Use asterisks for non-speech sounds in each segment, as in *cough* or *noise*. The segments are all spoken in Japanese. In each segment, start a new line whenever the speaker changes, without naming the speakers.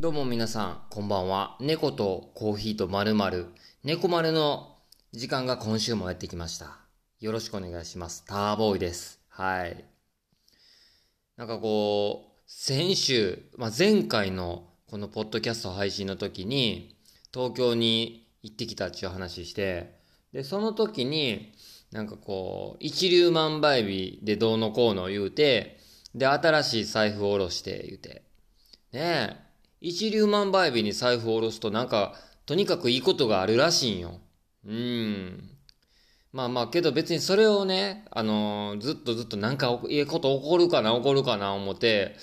どうも皆さん、こんばんは。猫とコーヒーとまるまる、猫丸の時間が今週もやってきました。よろしくお願いします。ターボーイです。はい。なんかこう、先週、まあ、前回のこのポッドキャスト配信の時に、東京に行ってきたっていう話して、で、その時に、なんかこう、一粒万倍日でどうのこうの言うて、で、新しい財布を下ろして言うて、ねえ、一粒万倍日に財布を下ろすとなんか、とにかくいいことがあるらしいんよ。うん。まあまあ、けど別にそれをね、あのーずっとずっとなんかいいこと起こるかな、起こるかな思って、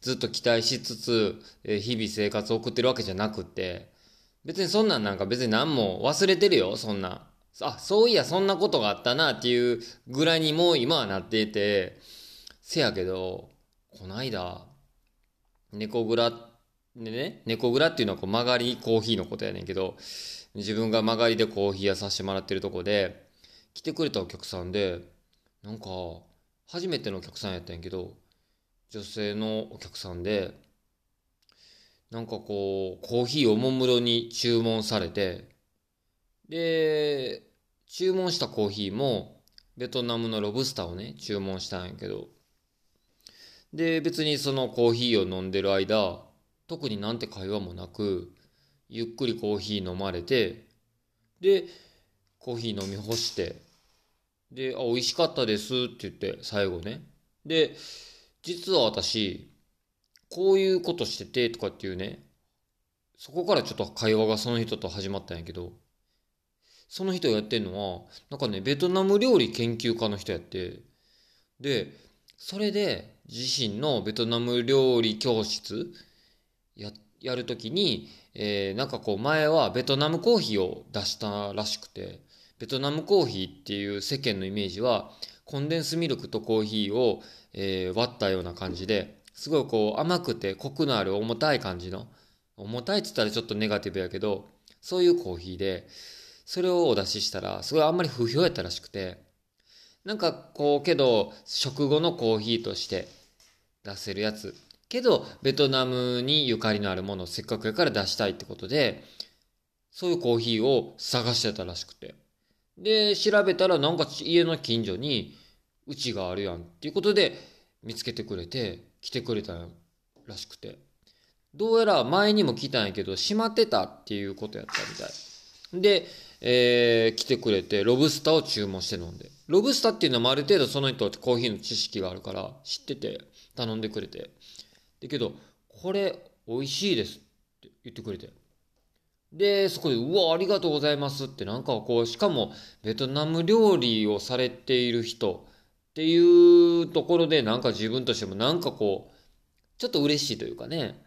ずっと期待しつつ、えー日々生活を送ってるわけじゃなくて、別にそんなんなんか別に何も忘れてるよ、そんな。あ、そういや、そんなことがあったなっていうぐらいにもう今はなっていて、せやけど、こないだ、猫蔵でね、猫蔵っていうのはこう曲がりコーヒーのことやねんけど、自分が曲がりでコーヒー屋させてもらってるとこで、来てくれたお客さんで、なんか、初めてのお客さんやったんやけど、女性のお客さんで、なんかこう、コーヒーおもむろに注文されて、で、注文したコーヒーも、ベトナムのロブスターをね、注文したんやけど、で、別にそのコーヒーを飲んでる間、特になんて会話もなく、ゆっくりコーヒー飲まれて、で、コーヒー飲み干して、で、あ、美味しかったですって言って、最後ね。で、実は私、こういうことしてて、とかっていうね、そこからちょっと会話がその人と始まったんやけど、その人がやってんのは、なんかね、ベトナム料理研究家の人やって、で、それで自身のベトナム料理教室や、やるときに、えーなんかこう前はベトナムコーヒーを出したらしくて、ベトナムコーヒーっていう世間のイメージは、コンデンスミルクとコーヒーを、えー割ったような感じで、すごいこう甘くてコクのある重たい感じの、重たいって言ったらちょっとネガティブやけど、そういうコーヒーで、それをお出ししたら、すごいあんまり不評やったらしくて、なんかこうけど、食後のコーヒーとして出せるやつ。けど、ベトナムにゆかりのあるものをせっかくやから出したいってことで、そういうコーヒーを探してたらしくて。で、調べたらなんか家の近所にうちがあるやんっていうことで見つけてくれて、来てくれたらしくて。どうやら前にも来たんやけど、閉まってたっていうことやったみたい。で、えー、来てくれて、ロブスターを注文して飲んで。ロブスターっていうのはある程度その人ってコーヒーの知識があるから知ってて、頼んでくれて。だけど、これ美味しいですって言ってくれて。で、そこで、うわ、ありがとうございますって、なんかこう、しかも、ベトナム料理をされている人っていうところで、なんか自分としてもなんかこう、ちょっと嬉しいというかね、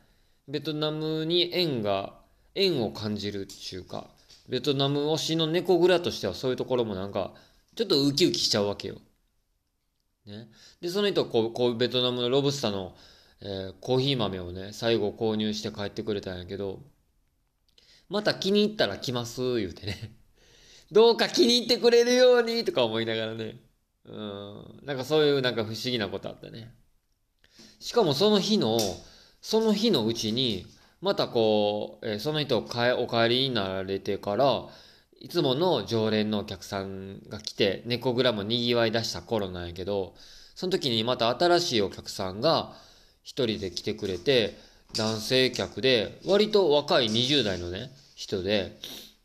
ベトナムに縁が、縁を感じるっていうか、ベトナム推しの猫蔵としてはそういうところもなんか、ちょっとウキウキしちゃうわけよ。ね。で、その人はこう、こう、ベトナムのロブスターの、えーコーヒー豆をね、最後購入して帰ってくれたんやけど、また気に入ったら来ます、言うてね。*laughs* どうか気に入ってくれるように、とか思いながらね。うん。なんかそういうなんか不思議なことあったね。しかもその日の、その日のうちに、またこう、えーその人をかえお帰りになられてから、いつもの常連のお客さんが来て、猫グラも賑わい出した頃なんやけど、その時にまた新しいお客さんが一人で来てくれて、男性客で、割と若い20代のね、人で、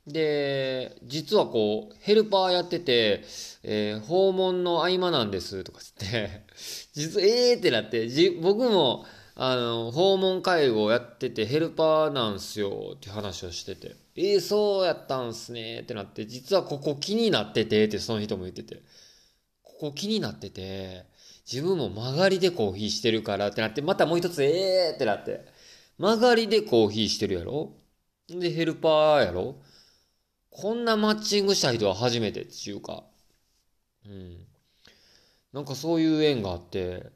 で、実はこう、ヘルパーやってて、えー訪問の合間なんです、とかつって、*laughs* 実は、えーってなって、じ、僕も、あの、訪問介護をやっててヘルパーなんすよって話をしてて、えー、そうやったんすねってなって、実はここ気になっててってその人も言ってて、ここ気になってて、自分も曲がりでコーヒーしてるからってなって、またもう一つ、えーってなって、曲がりでコーヒーしてるやろ？で、ヘルパーやろ？こんなマッチングした人は初めてっていうか、うん。なんかそういう縁があって、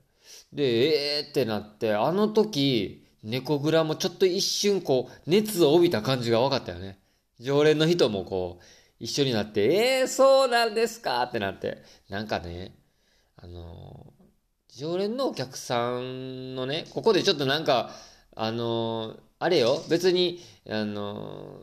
で、えーってなって、あの時、猫蔵もちょっと一瞬こう、熱を帯びた感じが分かったよね。常連の人もこう、一緒になって、えー、そうなんですか？ってなって、なんかね、あの常連のお客さんのね、ここでちょっとなんか、あのー、あれよ、別に、あの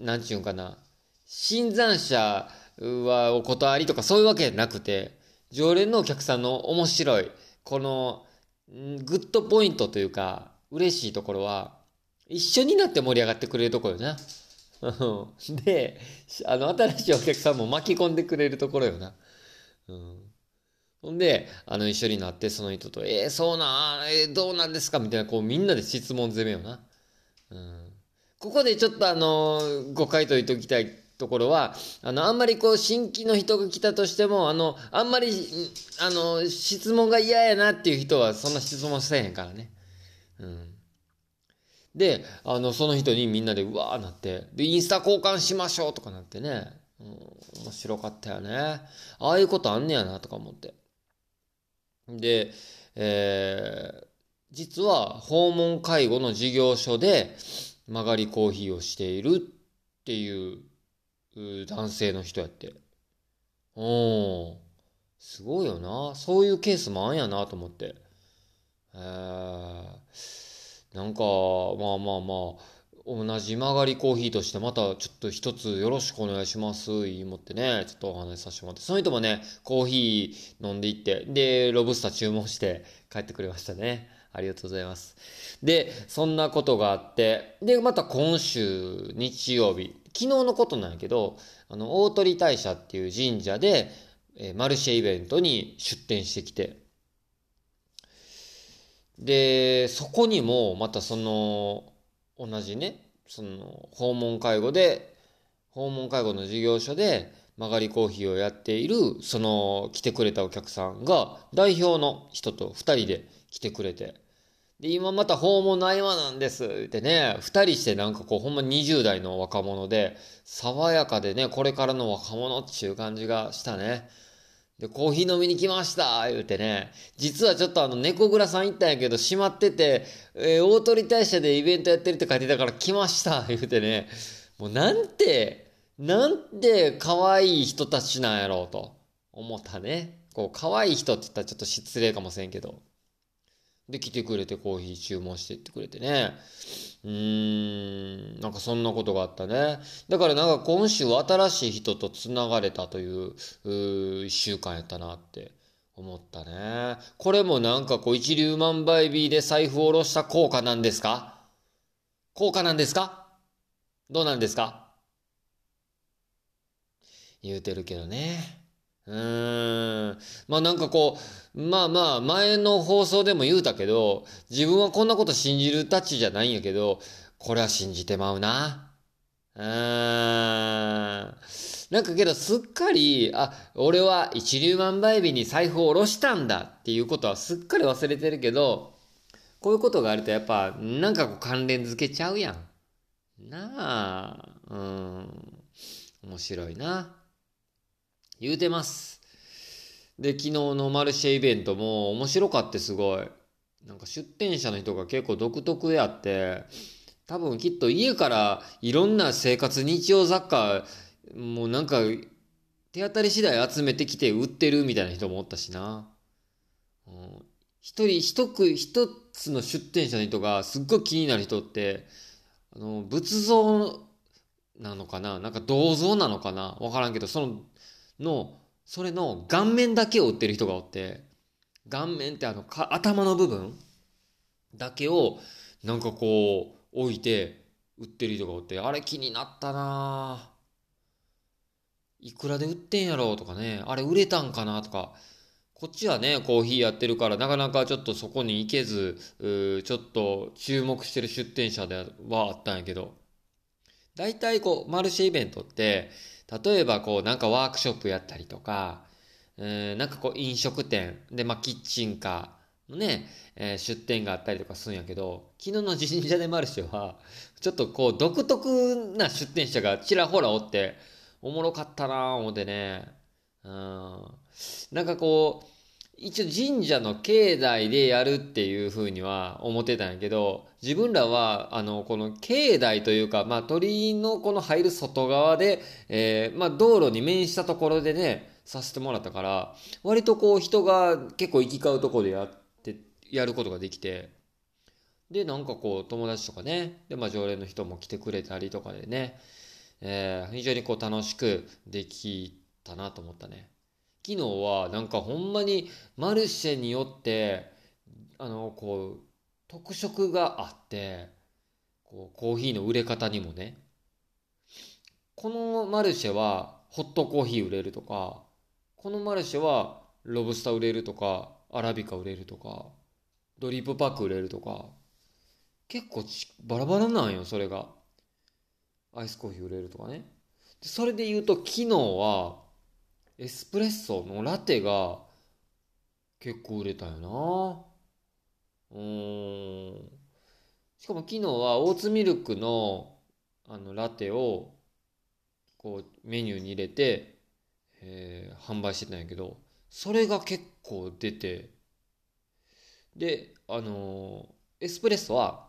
ー、なんちゅうんかな、新参者はお断りとかそういうわけじゃなくて、常連のお客さんの面白い、この、グッドポイントというか、嬉しいところは、一緒になって盛り上がってくれるところよな。*laughs* で、あの、新しいお客さんも巻き込んでくれるところよな。うん。ほんで、あの、一緒になって、その人と、えー、そうなえー、どうなんですか？みたいな、こう、みんなで質問攻めよな。うん。ここでちょっとあの、誤解と言っておきたいところは、あの、あんまりこう、新規の人が来たとしても、あの、あんまり、あの、質問が嫌やなっていう人は、そんな質問せえへんからね。うん。で、あの、その人にみんなでうわーなって、で、インスタ交換しましょうとかなってね、うん、面白かったよね。ああいうことあんねやなとか思って。で、えー、実は訪問介護の事業所で曲がりコーヒーをしているっていう男性の人やって。おー、すごいよな。そういうケースもあんやなと思って。えーなんか、まあまあまあ、同じ曲がりコーヒーとしてまたちょっと一つよろしくお願いします、言いもってね、ちょっとお話しさせてもらって、その人もね、コーヒー飲んでいって、で、ロブスター注文して帰ってくれましたね。ありがとうございます。で、そんなことがあって、で、また今週日曜日、昨日のことなんやけど、あの、大鳥大社っていう神社で、えマルシェイベントに出店してきて、で、そこにもまたその、同じね、その、訪問介護で、訪問介護の事業所で、曲がりコーヒーをやっている、その、来てくれたお客さんが、代表の人と二人で来てくれて、で、今また訪問の合間なんです、ってね、二人してなんかこう、ほんま20代の若者で、爽やかでね、これからの若者っていう感じがしたね。で、コーヒー飲みに来ました言うてね。実はちょっとあの、猫蔵さん行ったんやけど、閉まってて、えー、大鳥大社でイベントやってるって書いてたから来ました言うてね。もうなんて、なんて可愛い人たちなんやろうと思ったね。こう、可愛い人って言ったらちょっと失礼かもしれんけど。で、来てくれてコーヒー注文してってくれてね。うーん、なんかそんなことがあったね。だからなんか今週新しい人と繋がれたという、う一週間やったなって思ったね。これもなんかこう一粒万倍日で財布を下ろした効果なんですか？効果なんですか？どうなんですか？言うてるけどね。うーん。まあなんかこう、まあまあ前の放送でも言うたけど、自分はこんなこと信じるたちじゃないんやけど、これは信じてまうな。うーん。なんかけどすっかり、あ、俺は一粒万倍日に財布を下ろしたんだっていうことはすっかり忘れてるけど、こういうことがあるとやっぱなんかこう関連づけちゃうやん。なあ。うん。面白いな。言うてます。で、昨日のマルシェイベントも面白かってすごい。なんか出店者の人が結構独特であって、多分きっと家からいろんな生活日用雑貨、もうなんか手当たり次第集めてきて売ってるみたいな人もおったしな。うん、一人一区、一つの出店者の人がすっごい気になる人って、あの、仏像なのかな？なんか銅像なのかな？わからんけど、そのの、それの顔面だけを売ってる人がおって、顔面ってあの、頭の部分だけを、なんかこう、置いて、売ってる人がおって、あれ気になったないくらで売ってんやろうとかね、あれ売れたんかなとか、こっちはね、コーヒーやってるから、なかなかちょっとそこに行けず、ちょっと注目してる出店者ではあったんやけど、大体こう、マルシェイベントって、例えばこうなんかワークショップやったりとか、えー、なんかこう飲食店で、まあキッチンかのね、えー、出店があったりとかするんやけど、昨日の神社でマルシェは、ちょっとこう独特な出店者がちらほらおって、おもろかったなぁ思ってね。うん。なんかこう、一応神社の境内でやるっていうふうには思ってたんやけど、自分らは、あの、この境内というか、まあ鳥居のこの入る外側で、えー、まあ道路に面したところでね、させてもらったから、割とこう人が結構行き交うとこでやって、やることができて、で、なんかこう、友達とかね、で、まあ、常連の人も来てくれたりとかでね、えー、非常にこう、楽しくできたなと思ったね。昨日は、なんかほんまに、マルシェによって、あの、こう、特色があって、こう、コーヒーの売れ方にもね、このマルシェは、ホットコーヒー売れるとか、このマルシェは、ロブスター売れるとか、アラビカ売れるとか、ドリップパック売れるとか、結構バラバラなんよ、それが。アイスコーヒー売れるとかね。それで言うと、昨日は、エスプレッソのラテが結構売れたよな。うん。しかも昨日はオーツミルクのあのラテをこうメニューに入れて、えー、販売してたんやけど、それが結構出て、で、あのー、エスプレッソは、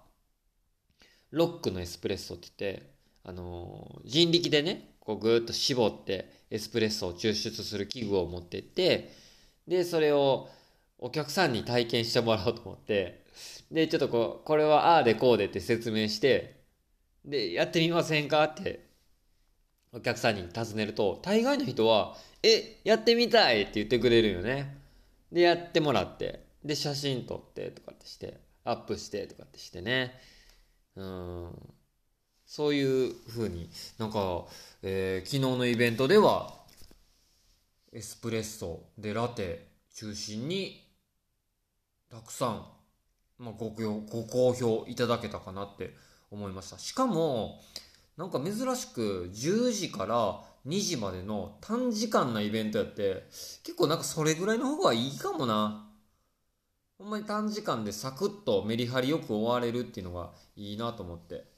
ロックのエスプレッソって言って、あのー、人力でね、こうぐーっと絞ってエスプレッソを抽出する器具を持ってって、で、それをお客さんに体験してもらおうと思って、で、ちょっとこう、これはああでこうでって説明して、で、やってみませんかってお客さんに尋ねると、大概の人は、え、やってみたいって言ってくれるよね。で、やってもらって、で、写真撮ってとかってして、アップしてとかってしてね。うん。そういう風になんか、えー、昨日のイベントでは、エスプレッソでラテ中心に、たくさん、まあ、ごご好評いただけたかなって思いました。しかも、なんか珍しく10時から2時までの短時間なイベントやって、結構なんかそれぐらいの方がいいかもな。ほんまに短時間でサクッとメリハリよく終われるっていうのがいいなと思って。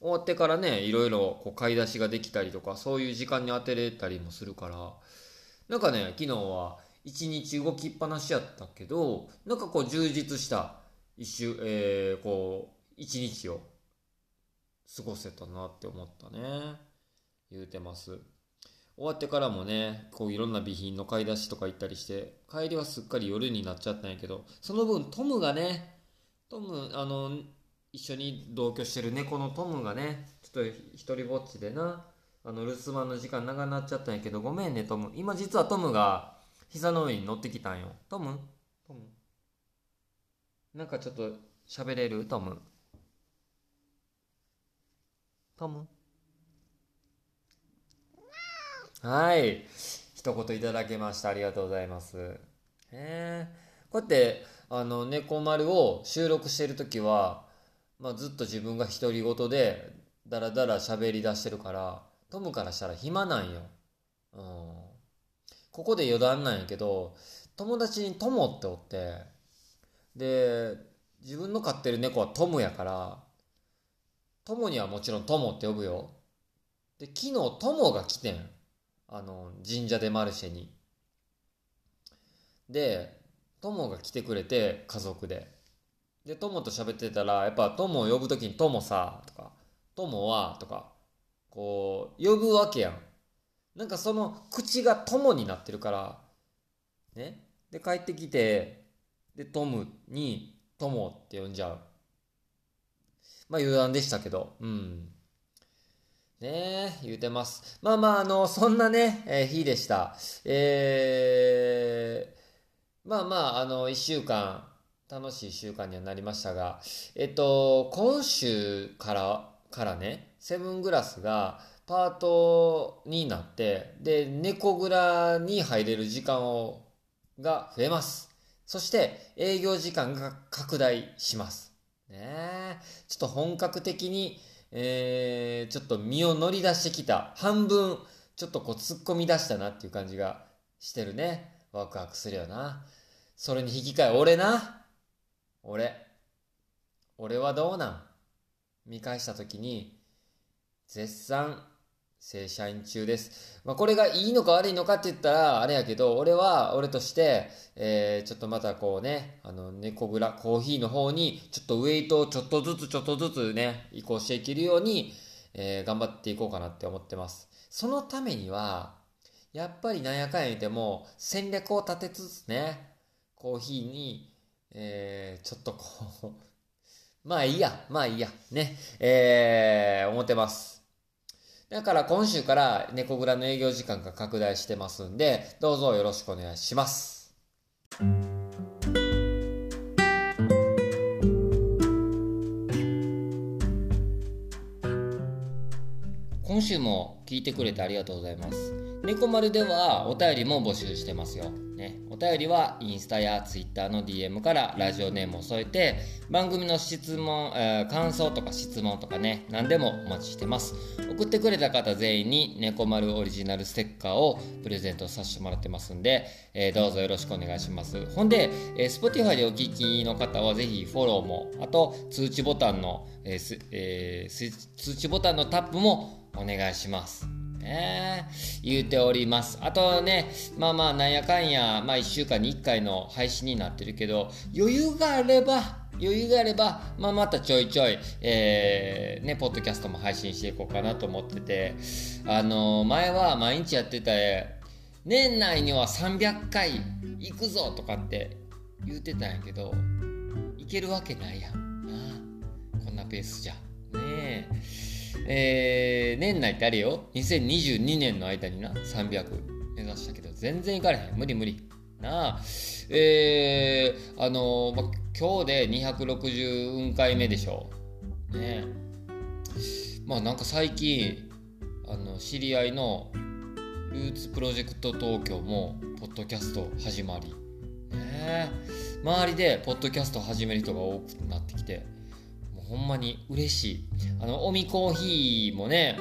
終わってからね、いろいろこう買い出しができたりとか、そういう時間に当てれたりもするから、なんかね、昨日は一日動きっぱなしやったけど、なんかこう充実した一週、えー、こう、一日を過ごせたなって思ったね。言うてます。終わってからもね、こういろんな備品の買い出しとか行ったりして、帰りはすっかり夜になっちゃったんやけど、その分トムがね、トム、あの、一緒に同居してる猫のトムがね、ちょっと一人ぼっちでな、あの、留守番の時間長くなっちゃったんやけど、ごめんね、トム。今実はトムが膝の上に乗ってきたんよ。トム？トムなんかちょっと喋れる？トム。トム？はい。一言いただけました。ありがとうございます。へえ。こうやって、あの、猫丸を収録してるときは、まあ、ずっと自分が独り言でダラダラ喋り出してるからトムからしたら暇なんよ、うん、ここで余談なんやけど友達にトモっておってで自分の飼ってる猫はトムやからトモにはもちろんトモって呼ぶよ。で昨日トモが来てん。あの神社でマルシェに。でトモが来てくれて家族で。で、友と喋ってたら、やっぱ友を呼ぶときに友さ、とか、友は、とか、こう、呼ぶわけやん。なんかその口が友になってるから、ね。で、帰ってきて、で、トムに、友って呼んじゃう。まあ余談でしたけど、うん。ねえ、言うてます。まあまあ、あの、そんなね、えー、日でした。えー、まあまあ、あの、一週間、楽しい週間にはなりましたが、えっと、今週から、からね、セブングラスがパートになって、で、猫蔵に入れる時間を、が増えます。そして営業時間が拡大します。ねちょっと本格的に、えー、ちょっと身を乗り出してきた。半分、ちょっとこう突っ込み出したなっていう感じがしてるね。ワクワクするよな。それに引き換え俺な。俺、俺はどうなん？見返した時に、絶賛正社員中です。まあ、これがいいのか悪いのかって言ったら、あれやけど、俺は、俺として、えー、ちょっとまたこうね、あの、猫ブラ、コーヒーの方に、ちょっとウェイトをちょっとずつちょっとずつね、移行していけるように、えー、頑張っていこうかなって思ってます。そのためには、やっぱりなんやかんや言っても、戦略を立てつつね、コーヒーにえー、ちょっとこう *laughs* まあいいや、まあいいや。ね。えー、思ってます。だから今週から猫蔵の営業時間が拡大してますんで、どうぞよろしくお願いします。今週も聞いてくれてありがとうございます。猫丸ではお便りも募集してますよ。ね、お便りはインスタやツイッターの DM からラジオネームを添えて番組の質問、えー、感想とか質問とかね何でもお待ちしてます。送ってくれた方全員に猫丸オリジナルステッカーをプレゼントさせてもらってますんで、えー、どうぞよろしくお願いします。ほんで、えー、Spotify でお聞きの方はぜひフォローもあと通知ボタンの、えーえー、通知ボタンのタップもお願いします。ね、言うております。あとね、まあまあ、なんやかんや、まあ1週間に1回の配信になってるけど、余裕があれば、余裕があれば、まあ、またちょいちょい、えー、ね、ポッドキャストも配信していこうかなと思ってて、あのー、前は毎日やってた、年内には300回行くぞとかって言うてたんやけど、いけるわけないやん。なあ、こんなペースじゃ。ねえ。えー、年内ってあれよ。2022年の間にな。300目指したけど。全然いかれへん。無理無理。なあ。えー、あのー、ま、今日で260回目でしょう。ねまあなんか最近あの知り合いのルーツプロジェクト東京もポッドキャスト始まり。ね周りでポッドキャスト始める人が多くなってきて。ほんまに嬉しい。あの、おみコーヒーもね、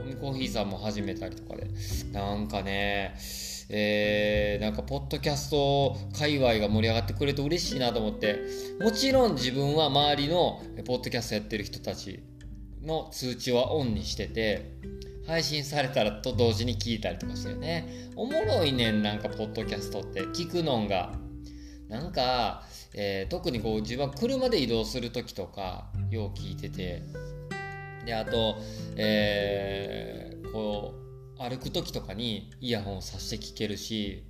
おみコーヒーさんも始めたりとかで、なんかね、えー、なんか、ポッドキャスト界隈が盛り上がってくれると嬉しいなと思って、もちろん自分は周りのポッドキャストやってる人たちの通知はオンにしてて、配信されたらと同時に聞いたりとかしてね。おもろいねん、なんか、ポッドキャストって。聞くのが。なんか、えー、特にこう自分は車で移動する時とかよう聞いてて。であと、えー、こう歩く時とかにイヤホンをさして聞けるし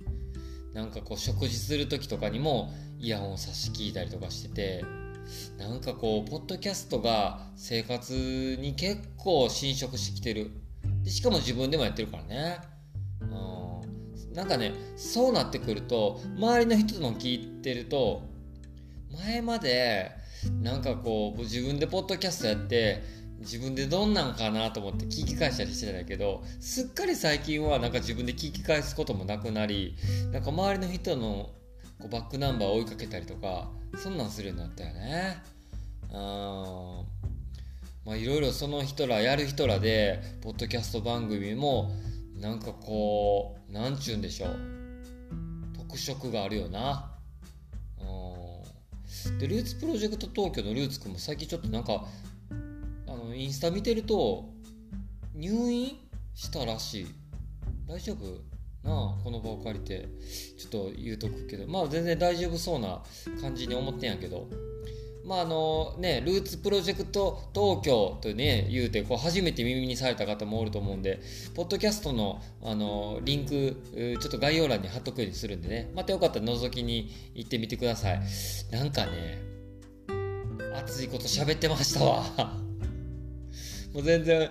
なんかこう食事する時とかにもイヤホンをさして聞いたりとかしててなんかこうポッドキャストが生活に結構侵食してきてる。でしかも自分でもやってるからね。うん。なんかねそうなってくると周りの人の聞いてると前までなんかこう自分でポッドキャストやって自分でどんなんかなと思って聞き返したりしてたけどすっかり最近はなんか自分で聞き返すこともなくなりなんか周りの人のこうバックナンバーを追いかけたりとかそんなんするようになったよね。あまあいろいろその人らやる人らでポッドキャスト番組もなんかこうなんちゅうんでしょう特色があるよな。でルーツプロジェクト東京のルーツくんも最近ちょっとなんかあのインスタ見てると入院したらしい。大丈夫？なあこの場を借りて。ちょっと言うとくけど。まあ全然大丈夫そうな感じに思ってんやけど。まああのね、ルーツプロジェクト東京とね、言うて、こう初めて耳にされた方もおると思うんで、ポッドキャストのあのリンク、ちょっと概要欄に貼っとくようにするんでね、またよかったら覗きに行ってみてください。なんかね、熱いこと喋ってましたわ。*laughs* もう全然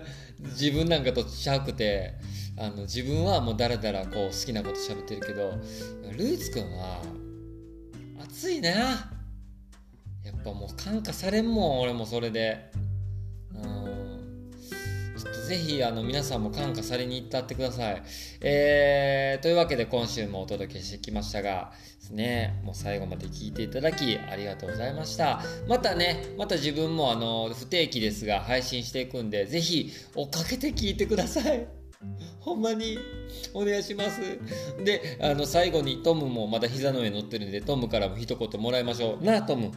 自分なんかとちゃうくて、あの自分はもうだらだらこう好きなこと喋ってるけど、ルーツくんは熱いな。ぱもう感化されんもん俺もそれで。うん。ちょっとぜひあの皆さんも感化されに行ったってください。えー、というわけで今週もお届けしてきましたがですね。もう最後まで聞いていただきありがとうございました。またねまた自分もあの不定期ですが配信していくんでぜひ追っかけて聞いてください。*laughs* ほんまに。お願いします。で、あの、最後にトムもまだ膝の上に乗ってるんで、トムからも一言もらいましょう。なあ、トム。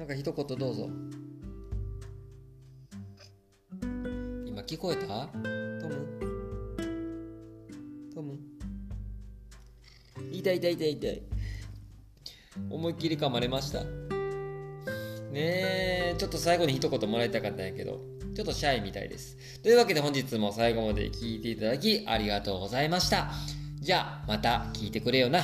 なんか一言どうぞ今聞こえた？トムトム痛い痛い痛い痛い思いっきり噛まれましたねえちょっと最後に一言もらいたかったんやけどちょっちょっとシャイみたいです。というわけで本日も最後まで聞いていただきありがとうございました。じゃあまた聞いてくれよな。